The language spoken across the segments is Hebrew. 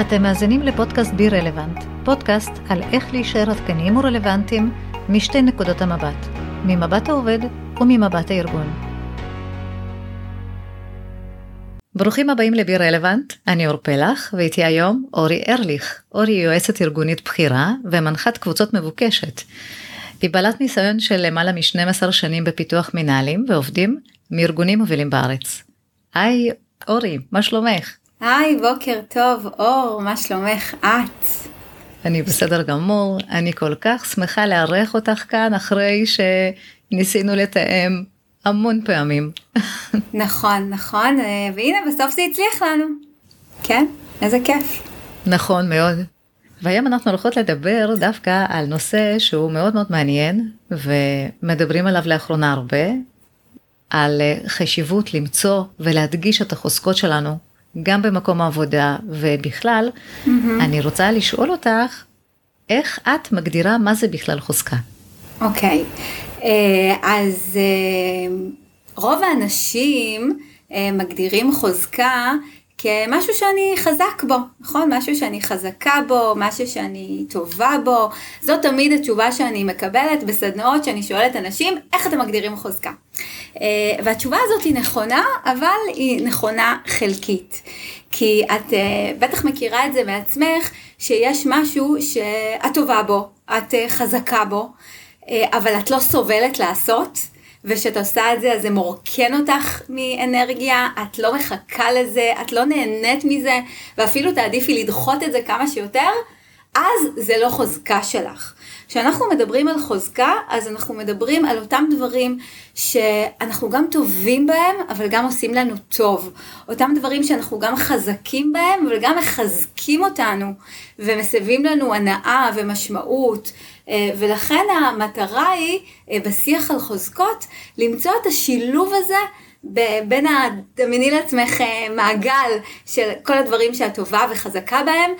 אתם מאזינים לפודקאסט בי רלוונט, פודקאסט על איך להישאר עדכניים ורלוונטיים משתי נקודות המבט, ממבט העובד וממבט הארגון. ברוכים הבאים לבי רלוונט, אני אור פלח, ואיתי היום אורי ארליך. אורי היא יועצת ארגונית בכירה ומנחת קבוצות מבוקשת. היא בעלת ניסיון של למעלה מ-12 שנים בפיתוח מנהלים ועובדים מארגונים מובילים בארץ. היי אורי, מה שלומך? היי, בוקר טוב, אור, מה שלומך את? אני בסדר גמור, אני כל כך שמחה לארח אותך כאן אחרי שניסינו לתאם המון פעמים. נכון, נכון, אה, והנה בסוף זה הצליח לנו. כן, איזה כיף. נכון מאוד. והיום אנחנו הולכות לדבר דווקא על נושא שהוא מאוד מאוד מעניין ומדברים עליו לאחרונה הרבה, על אה, חשיבות למצוא ולהדגיש את החוזקות שלנו גם במקום העבודה ובכלל, mm-hmm. אני רוצה לשאול אותך, איך את מגדירה מה זה בכלל חוזקה? אוקיי, okay. אה, אז אה, רוב האנשים אה, מגדירים חוזקה כמשהו שאני חזק בו, נכון? משהו שאני חזקה בו, משהו שאני טובה בו. זאת תמיד התשובה שאני מקבלת בסדנאות שאני שואלת אנשים, איך אתם מגדירים חוזקה? אה, והתשובה הזאת היא נכונה, אבל היא נכונה חלקית. כי את אה, בטח מכירה את זה מעצמך, שיש משהו שאת טובה בו, את אה, חזקה בו, אבל את לא סובלת לעשות. וכשאת עושה את זה אז זה מורקן אותך מאנרגיה, את לא מחכה לזה, את לא נהנית מזה, ואפילו תעדיפי לדחות את זה כמה שיותר, אז זה לא חוזקה שלך. כשאנחנו מדברים על חוזקה, אז אנחנו מדברים על אותם דברים שאנחנו גם טובים בהם, אבל גם עושים לנו טוב. אותם דברים שאנחנו גם חזקים בהם, אבל גם מחזקים אותנו, ומסבים לנו הנאה ומשמעות. אה, ולכן המטרה היא אה, בשיח על חוזקות, למצוא את השילוב הזה בין הדמייני לעצמך אה, מעגל של כל הדברים שאת טובה וחזקה בהם,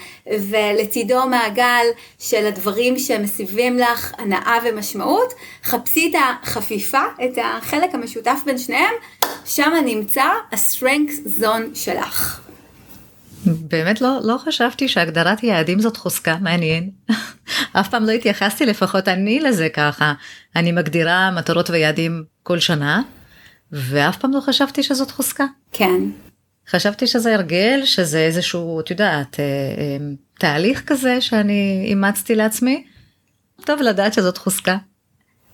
ולצידו מעגל של הדברים שמסיבים לך הנאה ומשמעות. חפשי את החפיפה, את החלק המשותף בין שניהם, שם נמצא ה-strength zone שלך. באמת לא, לא חשבתי שהגדרת יעדים זאת חוזקה, מעניין. אף פעם לא התייחסתי לפחות אני לזה ככה. אני מגדירה מטרות ויעדים כל שנה, ואף פעם לא חשבתי שזאת חוזקה. כן. חשבתי שזה הרגל, שזה איזשהו, את יודעת, אה, אה, תהליך כזה שאני אימצתי לעצמי. טוב לדעת שזאת חוזקה.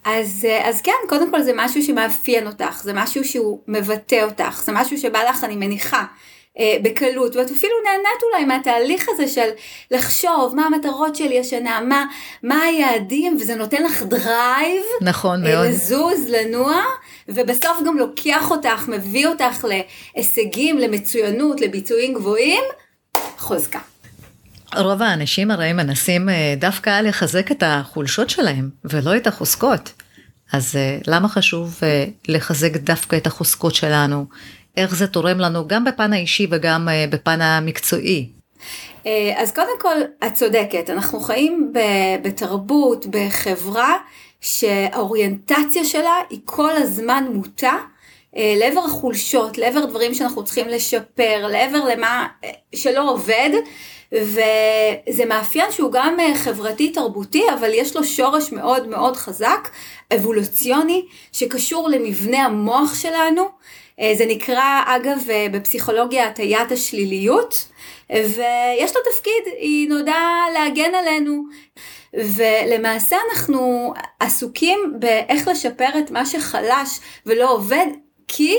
אז, אה, אז כן, קודם כל זה משהו שמאפיין אותך, זה משהו שהוא מבטא אותך, זה משהו שבא לך, אני מניחה, בקלות, ואת אפילו נהנית אולי מהתהליך הזה של לחשוב מה המטרות שלי השנה, מה, מה היעדים, וזה נותן לך drive. נכון אה, מאוד. לזוז, לנוע, ובסוף גם לוקח אותך, מביא אותך להישגים, למצוינות, לביצועים גבוהים, חוזקה. רוב האנשים הרי מנסים אה, דווקא לחזק את החולשות שלהם, ולא את החוזקות. אז למה חשוב לחזק דווקא את החוזקות שלנו? איך זה תורם לנו גם בפן האישי וגם אה, בפן המקצועי. אה, אז קודם כל, את צודקת, אנחנו חיים בתרבות, בחברה, שהאוריינטציה שלה היא כל הזמן מוטה אה, לעבר החולשות, לעבר דברים שאנחנו צריכים לשפר, לעבר למה שלא עובד, וזה מאפיין שהוא גם חברתי תרבותי, אבל יש לו שורש מאוד מאוד חזק, אבולוציוני, שקשור למבנה המוח שלנו. אה, זה נקרא אגב אה, בפסיכולוגיה הטיית השליליות, ויש לו תפקיד, היא נועדה להגן עלינו. ולמעשה אנחנו עסוקים באיך לשפר את מה שחלש ולא עובד, כי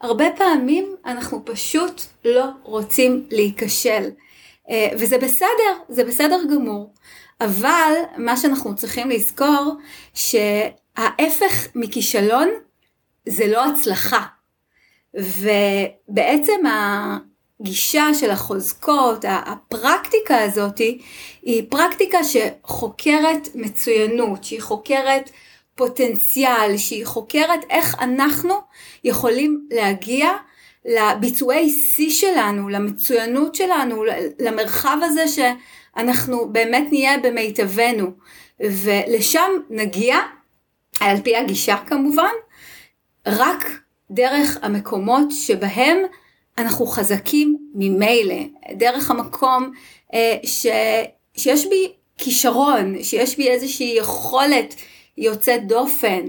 הרבה פעמים אנחנו פשוט לא רוצים להיכשל. אה, וזה בסדר, זה בסדר גמור. אבל מה שאנחנו צריכים לזכור, שההפך מכישלון זה לא הצלחה. ובעצם הגישה של החוזקות, הפרקטיקה הזאת, היא פרקטיקה שחוקרת מצוינות, שהיא חוקרת פוטנציאל, שהיא חוקרת איך אנחנו יכולים להגיע לביצועי שיא שלנו, למצוינות שלנו, למרחב הזה שאנחנו באמת נהיה במיטבנו. ולשם נגיע, על פי הגישה כמובן, רק דרך המקומות שבהם אנחנו חזקים ממילא, דרך המקום אה, ש, שיש בי כישרון, שיש בי איזושהי יכולת יוצאת דופן,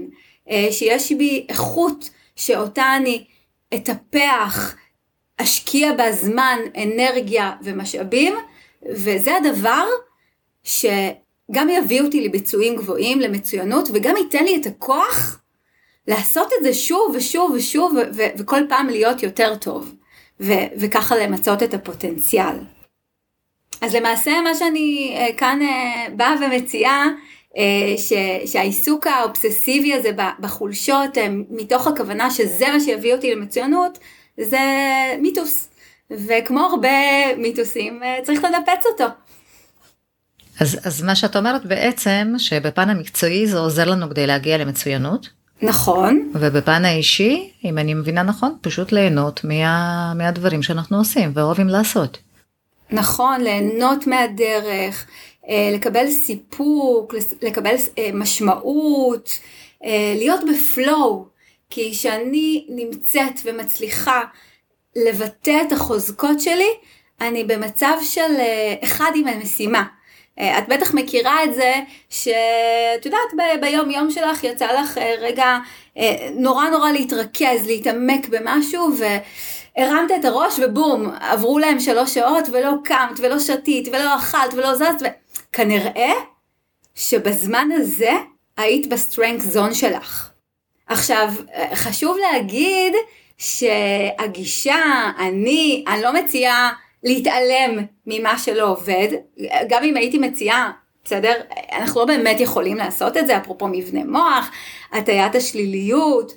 אה, שיש בי איכות שאותה אני אטפח, אשקיע בה זמן, אנרגיה ומשאבים, וזה הדבר שגם יביא אותי לביצועים גבוהים, למצוינות, וגם ייתן לי את הכוח לעשות את זה שוב ושוב ושוב, וכל פעם להיות יותר טוב, וככה למצות את הפוטנציאל. אז למעשה מה שאני uh, כאן uh, באה ומציעה, ש- שהעיסוק האובססיבי הזה בחולשות, uh, מתוך הכוונה שזה מה שיביא אותי למצוינות, זה מיתוס. וכמו הרבה מיתוסים, uh, צריך לנפץ אותו. אז, אז מה שאת אומרת בעצם, שבפן המקצועי זה עוזר לנו כדי להגיע למצוינות? נכון. ובפן האישי, אם אני מבינה נכון, פשוט ליהנות מה, מהדברים שאנחנו עושים ואוהבים לעשות. נכון, ליהנות מהדרך, אה, לקבל סיפוק, לקבל אה, משמעות, אה, להיות בפלואו, כי כשאני נמצאת ומצליחה לבטא את החוזקות שלי, אני במצב של אחד עם המשימה. את בטח מכירה את זה שאת יודעת ביום יום שלך יצא לך רגע נורא נורא להתרכז, להתעמק במשהו ו... הרמת את הראש ובום, עברו להם שלוש שעות ולא קמת ולא שתית ולא אכלת ולא זזת, וכנראה שבזמן הזה היית ב strength zone שלך. עכשיו, חשוב להגיד שהגישה, אני, אני לא מציעה להתעלם ממה שלא עובד, גם אם הייתי מציעה, בסדר? אנחנו לא באמת יכולים לעשות את זה, אפרופו מבנה מוח, הטיית השליליות,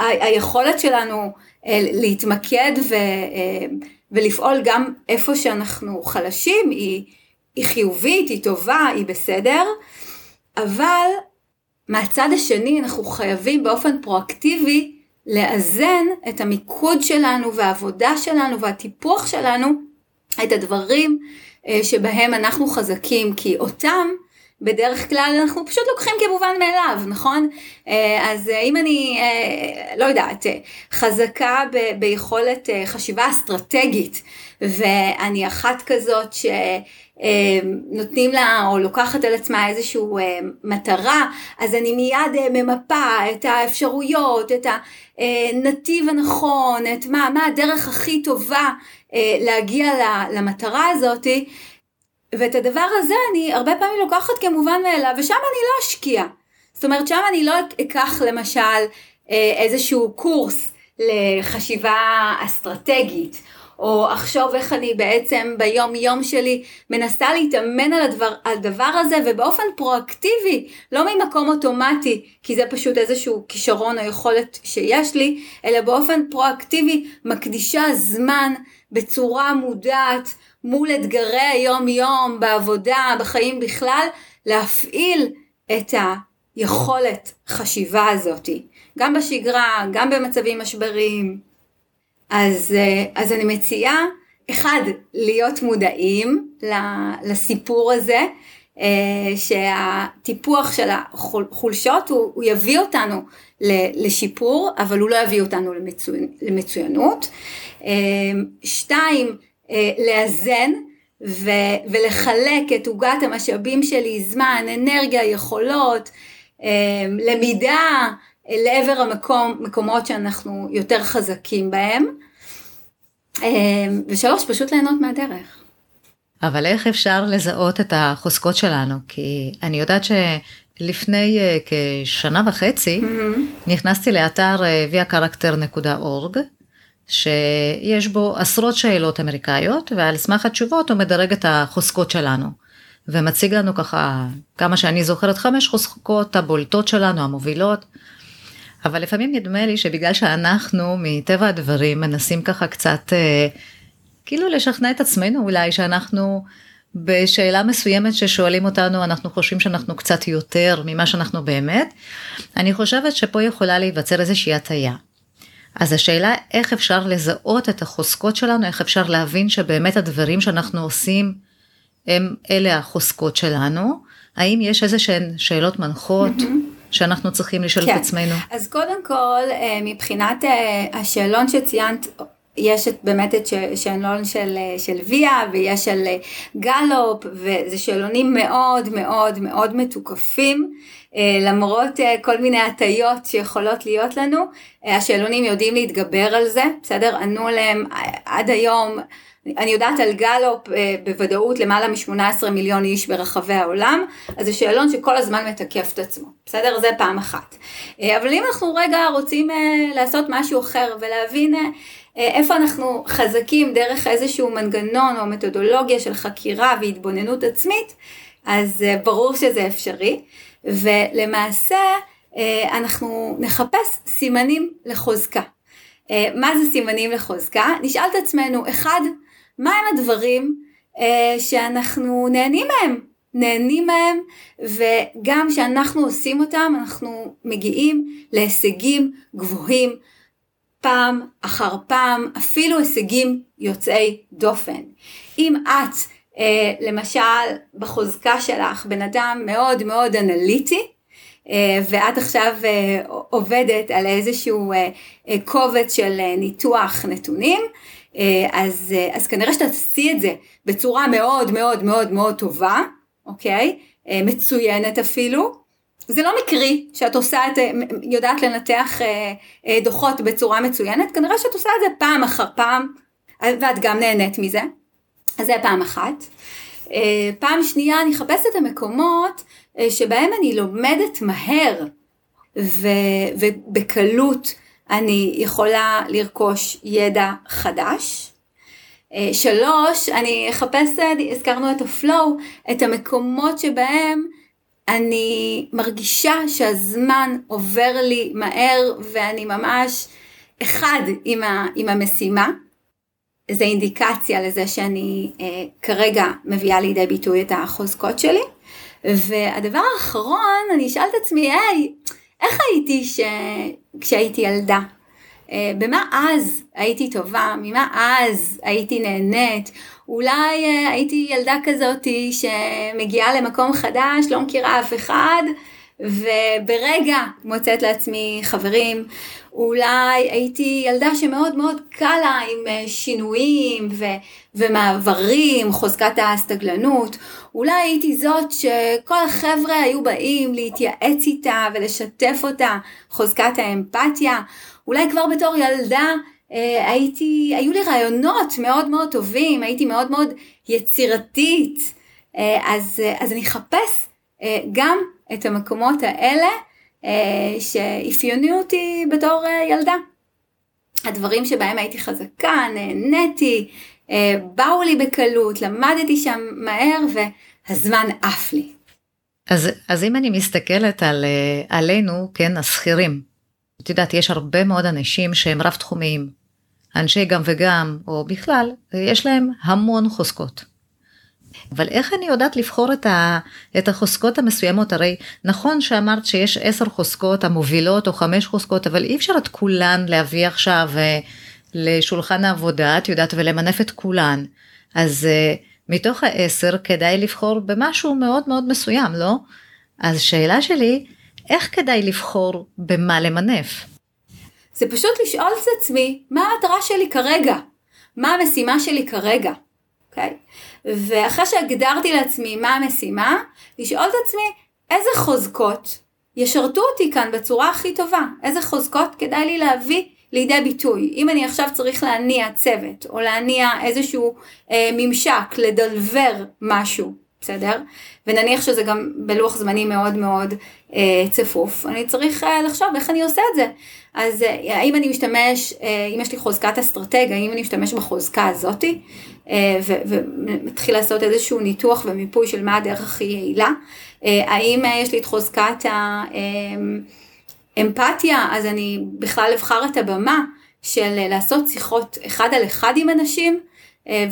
היכולת שלנו אה, להתמקד ו, אה, ולפעול גם איפה שאנחנו חלשים, היא, היא חיובית, היא טובה, היא בסדר, אבל מהצד השני אנחנו חייבים באופן פרואקטיבי לאזן את המיקוד שלנו והעבודה שלנו והטיפוח שלנו, את הדברים אה, שבהם אנחנו חזקים, כי אותם בדרך כלל אנחנו פשוט לוקחים כמובן מאליו, נכון? אה, אז אם אני, אה, לא יודעת, חזקה ב- ביכולת אה, חשיבה אסטרטגית, ואני אחת כזאת שנותנים לה או לוקחת על עצמה איזושהי מטרה, אז אני מיד ממפה את האפשרויות, את הנתיב הנכון, את מה, מה הדרך הכי טובה להגיע למטרה הזאתי. ואת הדבר הזה אני הרבה פעמים לוקחת כמובן מאליו, ושם אני לא אשקיע. זאת אומרת, שם אני לא אקח למשל אה, איזשהו קורס לחשיבה אסטרטגית, או אחשוב איך אני בעצם ביום יום שלי מנסה להתאמן על הדבר, על הדבר הזה ובאופן פרואקטיבי, לא ממקום אוטומטי, כי זה פשוט איזשהו כישרון או יכולת שיש לי, אלא באופן פרואקטיבי מקדישה זמן בצורה מודעת מול אתגרי היום יום, בעבודה, בחיים בכלל, להפעיל את היכולת חשיבה הזאתי, גם בשגרה, גם במצבים משבריים. אז, אה, אז אני מציעה, אחד, להיות מודעים לסיפור הזה, אה, שהטיפוח של החולשות הוא, הוא יביא אותנו לשיפור, אבל הוא לא יביא אותנו למצוינות. אה, שתיים, לאזן ו, ולחלק את עוגת המשאבים שלי, זמן, אנרגיה, יכולות, למידה לעבר המקום, מקומות שאנחנו יותר חזקים בהם. אה, ושלוש, פשוט ליהנות מהדרך. אבל איך אפשר לזהות את החוזקות שלנו? כי אני יודעת שלפני כשנה וחצי mm-hmm. נכנסתי לאתר viacharacter.org שיש בו עשרות שאלות אמריקאיות, ועל סמך התשובות הוא מדרג את החוזקות שלנו. ומציג לנו ככה, כמה שאני זוכרת, חמש חוזקות הבולטות שלנו, המובילות. אבל לפעמים נדמה לי שבגלל שאנחנו מטבע הדברים מנסים ככה קצת אה, כאילו לשכנע את עצמנו אולי שאנחנו בשאלה מסוימת ששואלים אותנו אנחנו חושבים שאנחנו קצת יותר ממה שאנחנו באמת. אני חושבת שפה יכולה להיווצר איזושהי הטיה. אז השאלה איך אפשר לזהות את החוזקות שלנו, איך אפשר להבין שבאמת הדברים שאנחנו עושים הם אלה החוזקות שלנו, האם יש איזה שהן שאלות מנחות mm-hmm. שאנחנו צריכים לשאול כן. את עצמנו? אז קודם כל, אה, מבחינת אה, השאלון שציינת, יש את, באמת את שאלון של, של ויה ויש של גלופ וזה שאלונים מאוד מאוד מאוד מתוקפים. למרות כל מיני הטיות שיכולות להיות לנו, השאלונים יודעים להתגבר על זה, בסדר? ענו עליהם עד היום אני יודעת על גלופ אה, בוודאות למעלה מ-18 מיליון איש ברחבי העולם, אז זה שאלון שכל הזמן מתקף את עצמו, בסדר? זה פעם אחת. אה, אבל אם אנחנו רגע רוצים אה, לעשות משהו אחר ולהבין איפה אנחנו חזקים דרך איזשהו מנגנון או מתודולוגיה של חקירה והתבוננות עצמית, אז ברור שזה אפשרי. ולמעשה אנחנו נחפש סימנים לחוזקה. מה זה סימנים לחוזקה? נשאל את עצמנו, אחד, מהם הדברים אה, שאנחנו נהנים מהם, נהנים מהם, וגם כשאנחנו עושים אותם, אנחנו מגיעים להישגים גבוהים פעם אחר פעם, אפילו הישגים יוצאי דופן. אם את, אה, למשל, בחוזקה שלך, בן אדם מאוד מאוד אנליטי, אה, ואת עכשיו אה, עובדת על איזשהו אה, קובץ של ניתוח נתונים, אז, אה, אז כנראה שאתה תעשי את זה בצורה מאוד מאוד מאוד מאוד טובה, אוקיי? אה, מצוינת אפילו. זה לא מקרי שאת עושה את, יודעת לנתח דוחות בצורה מצוינת, כנראה שאת עושה את זה פעם אחר פעם, ואת גם נהנית מזה. אז זה פעם אחת. פעם שנייה, אני אחפש את המקומות שבהם אני לומדת מהר ובקלות אני יכולה לרכוש ידע חדש. אה, שלוש, אני אחפש, הזכרנו את הפלואו, את המקומות שבהם אני מרגישה שהזמן עובר לי מהר ואני ממש אחד עם, ה, עם המשימה. זה אינדיקציה לזה שאני אה, כרגע מביאה לידי ביטוי את החוזקות שלי. והדבר האחרון, אני אשאל את עצמי, היי, איך הייתי ש... כשהייתי ילדה? אה, במה אז הייתי טובה? ממה אז הייתי נהנית? אולי אה, הייתי ילדה כזאתי שמגיעה למקום חדש, לא מכירה אף אחד, וברגע מוצאת לעצמי חברים, אולי הייתי ילדה שמאוד מאוד קל לה עם אה, שינויים ו- ומעברים, חוזקת ההסתגלנות, אולי הייתי זאת שכל החבר'ה היו באים להתייעץ איתה ולשתף אותה, חוזקת האמפתיה, אולי כבר בתור ילדה אה, הייתי, היו לי רעיונות מאוד מאוד טובים, הייתי מאוד מאוד יצירתית, אה, אז, אז אני אחפש אה, גם את המקומות האלה. אה, שאפיינו אותי בתור אה, ילדה. הדברים שבהם הייתי חזקה, נהניתי, באו לי בקלות, למדתי שם מהר והזמן עף לי. אז, אז אם אני מסתכלת על, עלינו, כן, השכירים, את יודעת, יש הרבה מאוד אנשים שהם רב תחומיים, אנשי גם וגם, או בכלל, יש להם המון חוזקות. אבל איך אני יודעת לבחור את, ה, את החוזקות המסוימות? הרי נכון שאמרת שיש עשר חוזקות המובילות או חמש חוזקות, אבל אי אפשר את כולן להביא עכשיו אה, לשולחן העבודה, את יודעת, ולמנף את כולן. אז אה, מתוך העשר כדאי לבחור במשהו מאוד מאוד מסוים, לא? אז שאלה שלי, איך כדאי לבחור במה למנף? זה פשוט לשאול את עצמי, מה המטרה שלי כרגע? מה המשימה שלי כרגע? אוקיי? Okay? ואחרי שהגדרתי לעצמי מה המשימה, לשאול את עצמי איזה חוזקות ישרתו אותי כאן בצורה הכי טובה, איזה חוזקות כדאי לי להביא לידי ביטוי. אם אני עכשיו צריך להניע צוות, או להניע איזשהו אה, ממשק, לדלבר משהו, בסדר? ונניח שזה גם בלוח זמנים מאוד מאוד אה, צפוף, אני צריך אה, לחשוב איך אני עושה את זה. אז אה, האם אני משתמש, אה, אם יש לי חוזקת אסטרטג, האם אני משתמש בחוזקה הזאתי, ומתחיל לעשות איזשהו ניתוח ומיפוי של מה הדרך הכי יעילה. אה, האם אה, יש לי את חוזקת האמפתיה, אז אני בכלל אבחר את הבמה של לעשות שיחות אחד על אחד עם אנשים,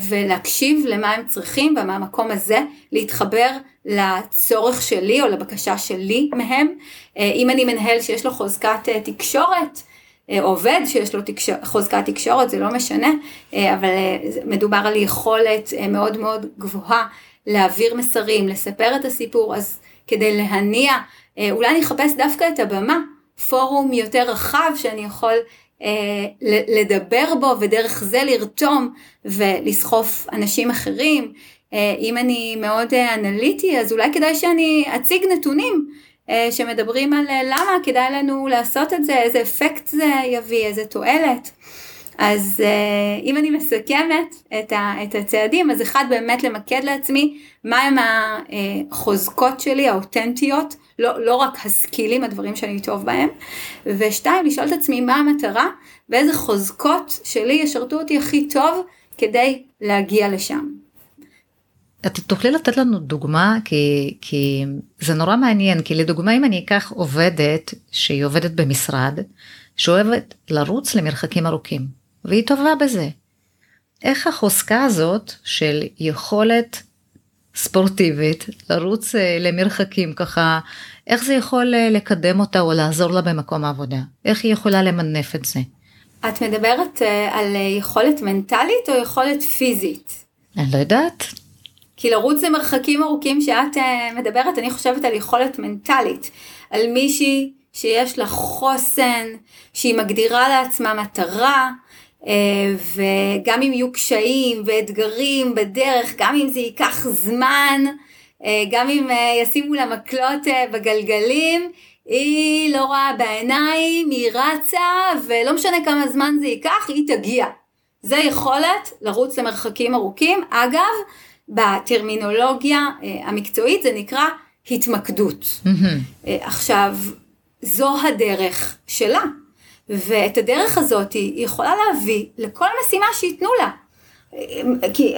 ולהקשיב למה הם צריכים, ומהמקום הזה להתחבר לצורך שלי או לבקשה שלי מהם. אם אני מנהל שיש לו חוזקת תקשורת, אה, עובד שיש לו תקשור, חוזקת תקשורת, זה לא משנה, אה, אבל אה, מדובר על יכולת מאוד מאוד גבוהה להעביר מסרים, לספר את הסיפור, אז כדי להניע, אולי אני אחפש דווקא את הבמה, פורום יותר רחב שאני יכול לדבר בו ודרך זה לרתום ולסחוף אנשים אחרים. אם אני מאוד אנליטי אז אולי כדאי שאני אציג נתונים שמדברים על למה כדאי לנו לעשות את זה, איזה אפקט זה יביא, איזה תועלת. אז uh, אם אני מסכמת את הצעדים, אז אחד באמת למקד לעצמי מהם החוזקות שלי האותנטיות, לא, לא רק הסקילים, הדברים שאני טוב בהם, ושתיים, לשאול את עצמי מה המטרה ואיזה חוזקות שלי ישרתו אותי הכי טוב כדי להגיע לשם. את תוכלי לתת לנו דוגמה כי, כי זה נורא מעניין כי לדוגמה אם אני אקח עובדת שהיא עובדת במשרד שאוהבת לרוץ למרחקים ארוכים והיא טובה בזה. איך החוזקה הזאת של יכולת ספורטיבית לרוץ אה, למרחקים ככה, איך זה יכול אה, לקדם אותה או לעזור לה במקום העבודה? איך היא יכולה למנף את זה? את מדברת אה, על יכולת מנטלית או יכולת פיזית? אני לא יודעת. כי לרוץ למרחקים ארוכים שאת מדברת, אני חושבת על יכולת מנטלית. על מישהי שיש לה חוסן, שהיא מגדירה לעצמה מטרה, אה, וגם אם יהיו קשיים ואתגרים בדרך, גם אם זה ייקח זמן, אה, גם אם אה, ישימו לה מקלות בגלגלים, היא לא רואה בעיניים, היא רצה, ולא משנה כמה זמן זה ייקח, היא תגיע. זה יכולת לרוץ למרחקים ארוכים. אגב, בטרמינולוגיה המקצועית זה נקרא התמקדות. Mm-hmm. עכשיו, זו הדרך שלה. ואת הדרך הזאת היא יכולה להביא לכל משימה שייתנו לה. כי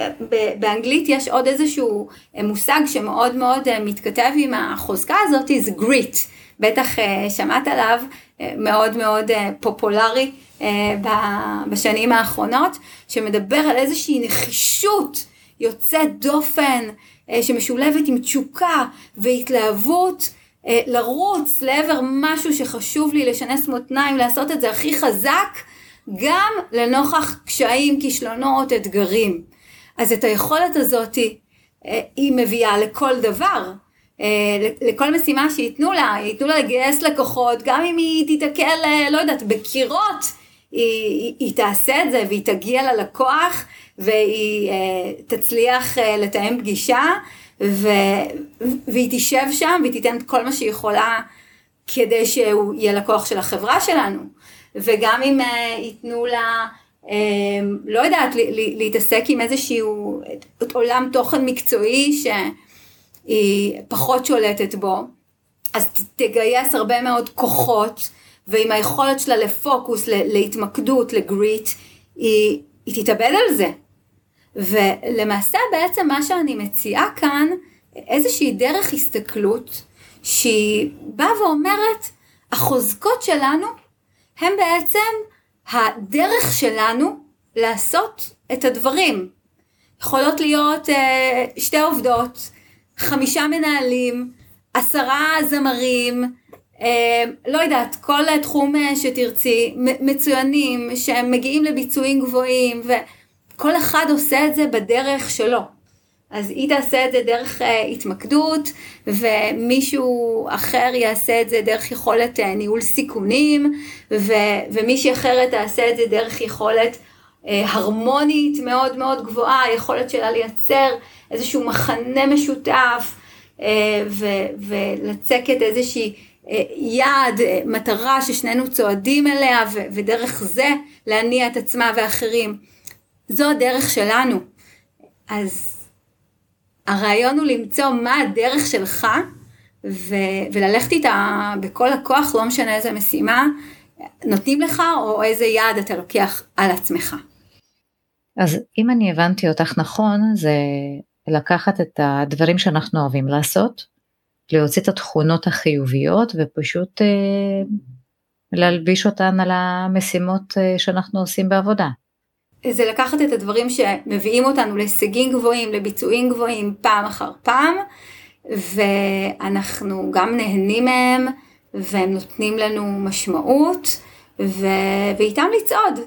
באנגלית יש עוד איזשהו מושג שמאוד מאוד מתכתב עם החוזקה הזאת, זה גריט. בטח אה, שמעת עליו, אה, מאוד מאוד אה, פופולרי בשנים האחרונות, שמדבר על איזושהי נחישות יוצאת דופן, שמשולבת עם תשוקה והתלהבות. אה, לרוץ לעבר משהו שחשוב לי, לשנס מותניים, לעשות את זה הכי חזק, גם לנוכח קשיים, כישלונות, אתגרים. אז את היכולת הזאת אה, היא מביאה לכל דבר. אה, לכל משימה שייתנו לה, ייתנו לה לגייס לקוחות, גם אם היא תיתקל, לא יודעת, בקירות, היא, היא, היא תעשה את זה והיא תגיע ללקוח והיא תצליח לתאם פגישה ו... והיא תשב שם והיא תיתן את כל מה שהיא יכולה כדי שהוא יהיה לקוח של החברה שלנו. וגם אם uh, ייתנו לה, uh, לא יודעת, להתעסק עם איזשהו עולם תוכן מקצועי שהיא פחות שולטת בו, אז תגייס הרבה מאוד כוחות, ועם היכולת שלה לפוקוס, להתמקדות, לגריט, היא, היא תתאבד על זה. ולמעשה בעצם מה שאני מציעה כאן, איזושהי דרך הסתכלות שהיא באה ואומרת, החוזקות שלנו הם בעצם הדרך שלנו לעשות את הדברים. יכולות להיות uh, שתי עובדות, חמישה מנהלים, עשרה זמרים, לא יודעת, כל תחום uh, שתרצי, מצוינים, שהם מגיעים לביצועים גבוהים, ו... כל אחד עושה את זה בדרך שלו. אז היא תעשה את זה דרך uh, התמקדות, ומישהו אחר יעשה את זה דרך יכולת ניהול סיכונים, ו, ומישהי אחרת תעשה את זה דרך יכולת הרמונית מאוד מאוד גבוהה, היכולת שלה לייצר איזשהו מחנה משותף, ו, ולצקת איזושהי יעד, uh, מטרה ששנינו צועדים אליה, ו, ודרך זה להניע את עצמה ואחרים. זו הדרך שלנו. אז הרעיון הוא למצוא מה הדרך שלך ו- וללכת איתה בכל הכוח, לא משנה איזה משימה נותנים לך או איזה יעד אתה לוקח על עצמך. אז אם אני הבנתי אותך נכון, זה לקחת את הדברים שאנחנו אוהבים לעשות, להוציא את התכונות החיוביות ופשוט אה, להלביש אותן על המשימות אה, שאנחנו עושים בעבודה. זה לקחת את הדברים שמביאים אותנו להישגים גבוהים, לביצועים גבוהים פעם אחר פעם, ואנחנו גם נהנים מהם, והם נותנים לנו משמעות, ו... ואיתם לצעוד,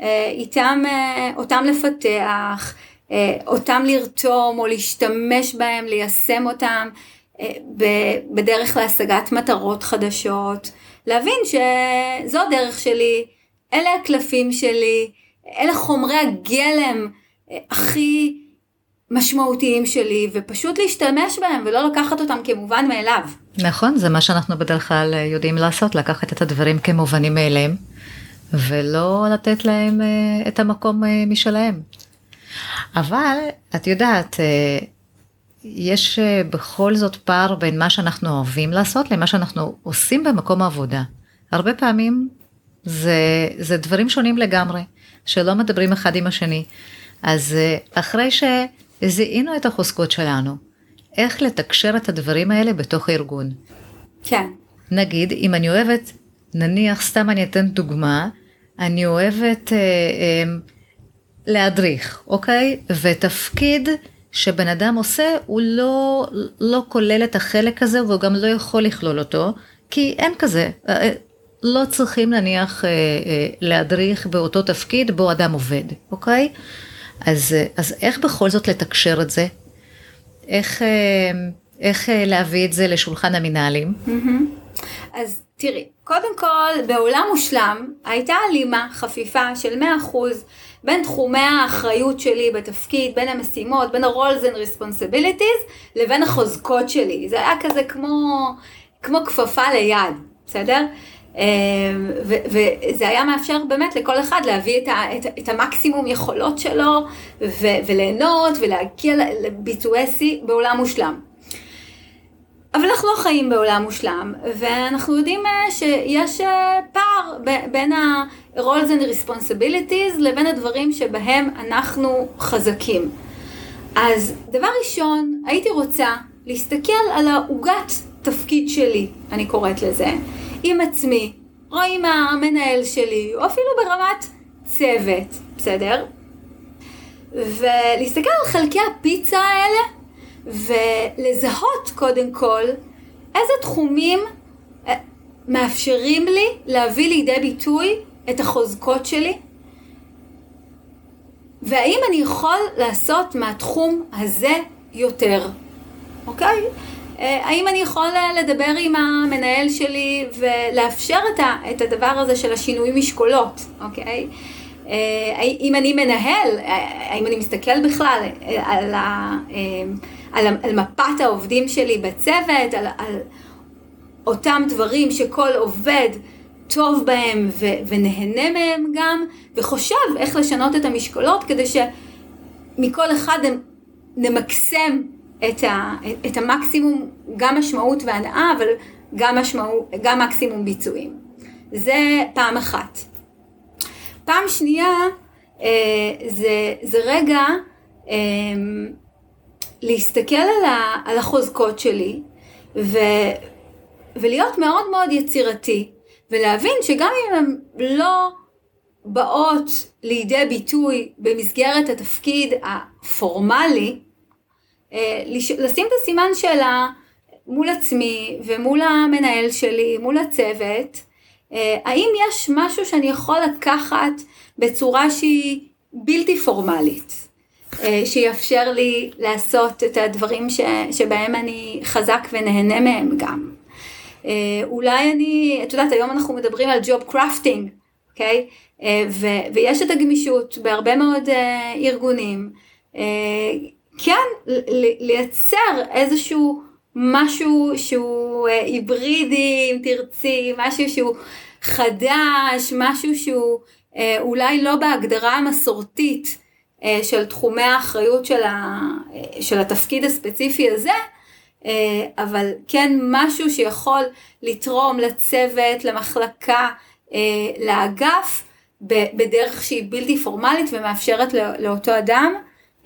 אה, איתם, אה, אותם לפתח, אה, אותם לרתום או להשתמש בהם, ליישם אותם בדרך להשגת מטרות חדשות, להבין שזו הדרך שלי, אלה הקלפים שלי, אלה חומרי הגלם אה, הכי משמעותיים שלי, ופשוט להשתמש בהם ולא לקחת אותם כמובן מאליו. נכון, זה מה שאנחנו בדרך כלל יודעים לעשות, לקחת את הדברים כמובנים מאליהם, ולא לתת להם אה, את המקום אה, משלהם. אבל את יודעת, יש בכל זאת פער בין מה שאנחנו אוהבים לעשות למה שאנחנו עושים במקום העבודה. הרבה פעמים זה, זה דברים שונים לגמרי, שלא מדברים אחד עם השני. אז אחרי ש... זיהינו את החוזקות שלנו. איך לתקשר את הדברים האלה בתוך הארגון. כן. נגיד, אם אני אוהבת, נניח, סתם אני אתן דוגמה, אני אוהבת אה, אה, להדריך, אוקיי? ותפקיד שבן אדם עושה, הוא לא, לא כולל את החלק הזה, והוא גם לא יכול לכלול אותו, כי אין כזה. אה, אה לא צריכים נניח אה, להדריך באותו תפקיד בו אדם עובד, אוקיי? אז, אז איך בכל זאת לתקשר את זה? איך, איך להביא את זה לשולחן המנהלים? אז תראי, קודם כל, בעולם מושלם הייתה הלימה, חפיפה של 100% בין תחומי האחריות שלי בתפקיד, בין המשימות, בין ה-roles and responsibilities, לבין החוזקות שלי. זה היה כזה כמו, כמו כפפה ליד, בסדר? אמ, וזה היה מאפשר באמת לכל אחד להביא את, את, את המקסימום יכולות שלו וליהנות ולהגיע לביצועי שיא בעולם מושלם. אבל אנחנו לא חיים בעולם מושלם, ואנחנו יודעים אה, שיש אה, פער בין ה-roles and responsibilities לבין הדברים שבהם אנחנו חזקים. אז דבר ראשון, הייתי רוצה להסתכל על העוגת תפקיד שלי, אני קוראת לזה. עם עצמי, או עם המנהל שלי, או אפילו ברמת צוות, בסדר? ולהסתכל על חלקי הפיצה האלה, ולזהות קודם כל איזה תחומים אה, מאפשרים לי להביא לידי ביטוי את החוזקות שלי, והאם אני יכול לעשות מהתחום הזה יותר, אוקיי? אה, האם אני יכול אה, לדבר עם המנהל שלי ולאפשר את, הדבר הזה של השינוי משקולות, אוקיי? אם אני מנהל, האם אני מסתכל בכלל על, ה, על, על מפת העובדים שלי בצוות, על, על אותם דברים שכל עובד טוב בהם ו, ונהנה מהם גם, וחושב איך לשנות את המשקולות כדי שמכל אחד נמקסם את, ה, את המקסימום, גם משמעות והנאה, אבל גם, משמעות, גם מקסימום ביצועים. זה פעם אחת. פעם שנייה, אה, זה, זה רגע אה, להסתכל על, ה, על החוזקות שלי, ו, ולהיות מאוד מאוד יצירתי, ולהבין שגם אם הן לא באות לידי ביטוי במסגרת התפקיד הפורמלי, אה, לשים את הסימן שאלה מול עצמי ומול המנהל שלי, מול הצוות, אה, האם יש משהו שאני יכול לקחת בצורה שהיא בלתי פורמלית, שיאפשר לי לעשות את הדברים ש, שבהם אני חזק ונהנה מהם גם. אולי אני, את יודעת, היום אנחנו מדברים על ג'וב קרפטינג, אוקיי? ויש את הגמישות בהרבה מאוד ארגונים. כן, לייצר איזשהו משהו שהוא אה, היברידי, אם תרצי, משהו שהוא חדש, משהו שהוא אה, אולי לא בהגדרה המסורתית אה, של תחומי האחריות של, ה, של התפקיד הספציפי הזה, אבל כן משהו שיכול לתרום לצוות, למחלקה, לאגף, בדרך שהיא בלתי פורמלית ומאפשרת לאותו אדם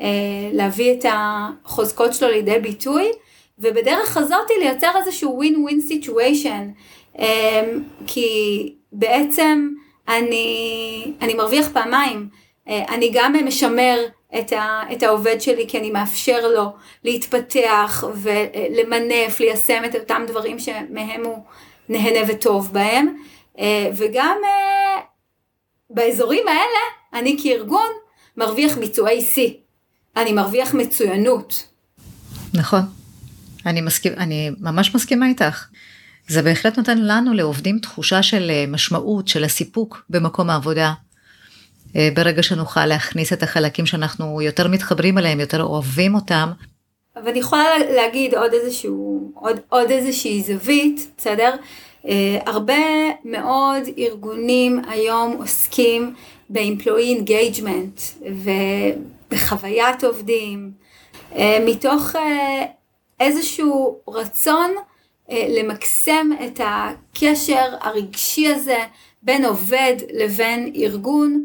אה, להביא את החוזקות שלו לידי ביטוי, ובדרך הזאת לייצר איזשהו ווין ווין סיטואשן, כי בעצם אני, אני מרוויח פעמיים, אה, אני גם משמר את, ה, את העובד שלי כי אני מאפשר לו להתפתח ולמנף, ליישם את אותם דברים שמהם הוא נהנה וטוב בהם, אה, וגם באזורים האלה אני כארגון מרוויח ביצועי שיא. אני מרוויח מצוינות. נכון, אני, מסכים, אני ממש מסכימה איתך. זה בהחלט נותן לנו לעובדים תחושה של אה, משמעות, של הסיפוק במקום העבודה. אה, ברגע שנוכל להכניס את החלקים שאנחנו יותר מתחברים אליהם, יותר אוהבים אותם. ואני יכולה להגיד עוד איזשהו, עוד, עוד איזושהי זווית, בסדר? אה, הרבה מאוד ארגונים היום עוסקים ב-employee engagement ובחוויית עובדים, אה, מתוך אה, איזשהו רצון למקסם את הקשר הרגשי הזה בין עובד לבין ארגון,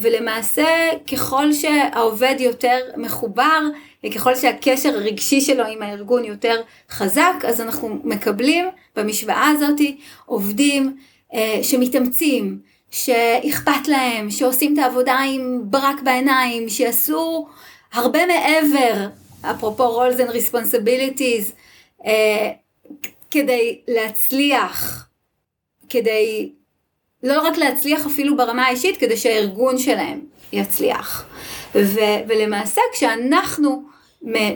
ולמעשה ככל שהעובד יותר מחובר, וככל שהקשר הרגשי שלו עם הארגון יותר חזק, אז אנחנו מקבלים במשוואה הזאת עובדים אה, שמתאמצים, שאכפת להם, שעושים את העבודה עם ברק בעיניים, שיעשו הרבה מעבר, אפרופו roles and responsibilities, אה, כדי להצליח, כדי לא רק להצליח אפילו ברמה האישית, כדי שהארגון שלהם יצליח. ו- ולמעשה כשאנחנו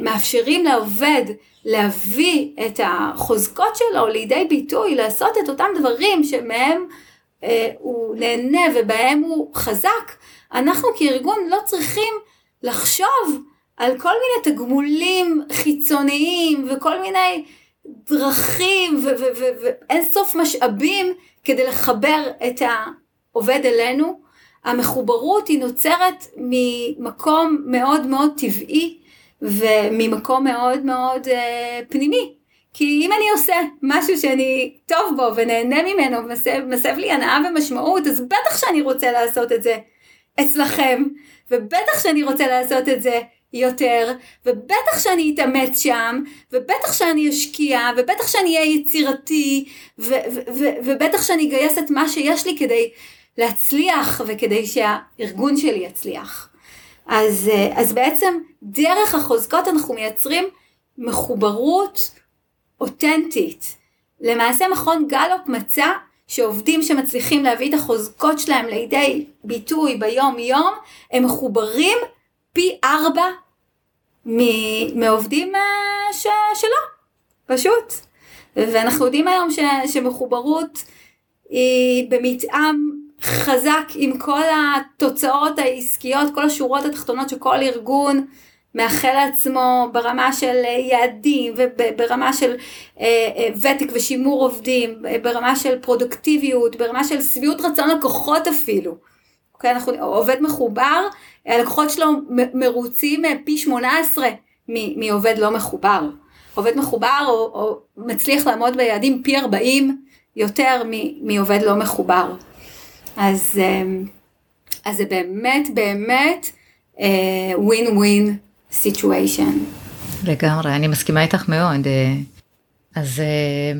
מאפשרים לעובד להביא את החוזקות שלו לידי ביטוי, לעשות את אותם דברים שמהם אה, הוא נהנה ובהם הוא חזק, אנחנו כארגון לא צריכים לחשוב על כל מיני תגמולים חיצוניים וכל מיני דרכים ואין סוף משאבים כדי לחבר את העובד אלינו. המחוברות היא נוצרת ממקום מאוד מאוד טבעי וממקום מאוד מאוד אה, פנימי. כי אם אני עושה משהו שאני טוב בו ונהנה ממנו ומסב, מסב לי הנאה ומשמעות, אז בטח שאני רוצה לעשות את זה אצלכם, ובטח שאני רוצה לעשות את זה יותר, ובטח שאני אתאמץ שם, ובטח שאני אשקיע, ובטח שאני אהיה יצירתי, ו- ו- ו- ובטח שאני אגייס את מה שיש לי כדי להצליח וכדי שהארגון שלי יצליח. אז, אז בעצם דרך החוזקות אנחנו מייצרים מחוברות אותנטית. למעשה מכון גלופ מצא שעובדים שמצליחים להביא את החוזקות שלהם לידי ביטוי ביום יום, הם מחוברים פי ארבע מעובדים אה, ש... שלא, פשוט. ואנחנו יודעים היום ש... שמחוברות היא במתאם חזק עם כל התוצאות העסקיות, כל השורות התחתונות שכל ארגון מאחל לעצמו ברמה של יעדים וברמה של אה, אה, ותק ושימור עובדים, ברמה של פרודוקטיביות, ברמה של שביעות רצון לקוחות אפילו. אוקיי, אנחנו, עובד מחובר, הלקוחות שלו מרוצים פי 18 מעובד לא מחובר. עובד מחובר או, או מצליח לעמוד ביעדים פי 40 יותר מעובד לא מחובר. אז, אמ, אז זה באמת באמת ווין ווין סיטואשן. לגמרי, אני מסכימה איתך מאוד. אה, אז אה,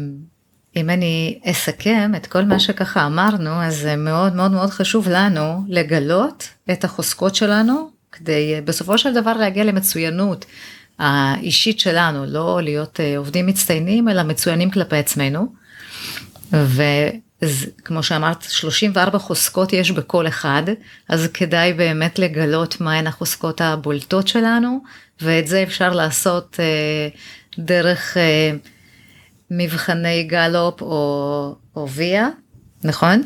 אם אני אסכם את כל מה שככה אמרנו, אז זה מאוד מאוד מאוד חשוב לנו לגלות את החוזקות שלנו, כדי אה, בסופו של דבר להגיע למצוינות האישית שלנו, לא להיות עובדים מצטיינים, אלא מצוינים כלפי עצמנו. ו... אז כמו שאמרת, 34 חוזקות יש בכל אחד, אז כדאי באמת לגלות מהן החוזקות הבולטות שלנו, ואת זה אפשר לעשות אה, דרך אה, מבחני גלופ או, או ויה, נכון?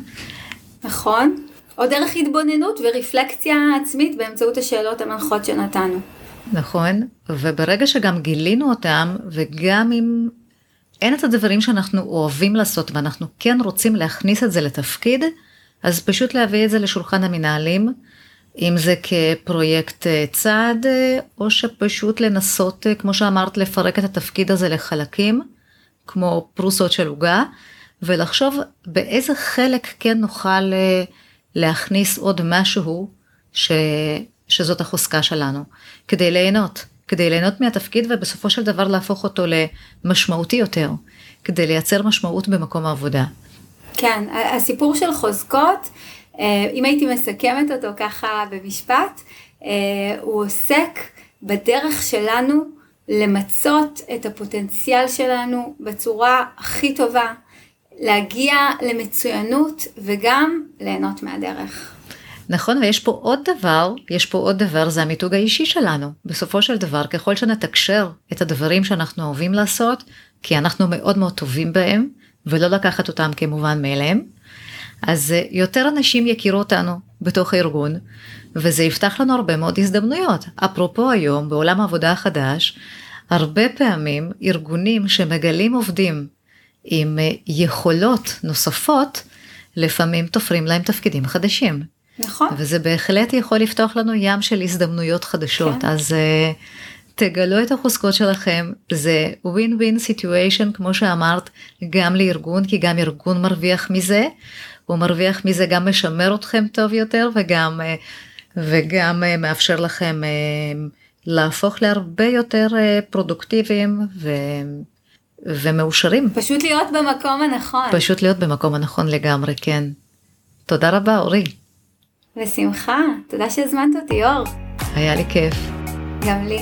נכון, או דרך התבוננות ורפלקציה עצמית באמצעות השאלות המנחות שנתנו. נכון, וברגע שגם גילינו אותם, וגם אם אין את הדברים שאנחנו אוהבים לעשות ואנחנו כן רוצים להכניס את זה לתפקיד, אז פשוט להביא את זה לשולחן המנהלים, אם זה כפרויקט אה, צעד, אה, או שפשוט לנסות, אה, כמו שאמרת, לפרק את התפקיד הזה לחלקים, כמו פרוסות של עוגה, ולחשוב באיזה חלק כן נוכל להכניס עוד משהו ש... שזאת החוזקה שלנו, כדי ליהנות. כדי ליהנות מהתפקיד ובסופו של דבר להפוך אותו למשמעותי יותר, כדי לייצר משמעות במקום העבודה. כן, הסיפור של חוזקות, אה, אם הייתי מסכמת אותו ככה במשפט, אה, הוא עוסק בדרך שלנו למצות את הפוטנציאל שלנו בצורה הכי טובה, להגיע למצוינות וגם ליהנות מהדרך. נכון, ויש פה עוד דבר, יש פה עוד דבר, זה המיתוג האישי שלנו. בסופו של דבר, ככל שנתקשר את הדברים שאנחנו אוהבים לעשות, כי אנחנו מאוד מאוד טובים בהם, ולא לקחת אותם כמובן מאליהם. אז אה, יותר אנשים יכירו אותנו בתוך הארגון, וזה יפתח לנו הרבה מאוד הזדמנויות. אפרופו היום, בעולם העבודה החדש, הרבה פעמים ארגונים שמגלים עובדים עם אה, יכולות נוספות, לפעמים תופרים להם תפקידים חדשים. נכון. וזה בהחלט יכול לפתוח לנו ים של הזדמנויות חדשות. כן. אז uh, תגלו את החוזקות שלכם, זה win situation כמו שאמרת, גם לארגון, כי גם ארגון מרוויח מזה, הוא מרוויח מזה גם משמר אתכם טוב יותר וגם, uh, וגם uh, מאפשר לכם uh, להפוך להרבה יותר פרודוקטיביים ו... ומאושרים. פשוט להיות במקום הנכון. פשוט להיות במקום הנכון לגמרי, כן. תודה רבה, אורי. בשמחה, תודה שהזמנת אותי, אור. היה לי כיף. גם לי.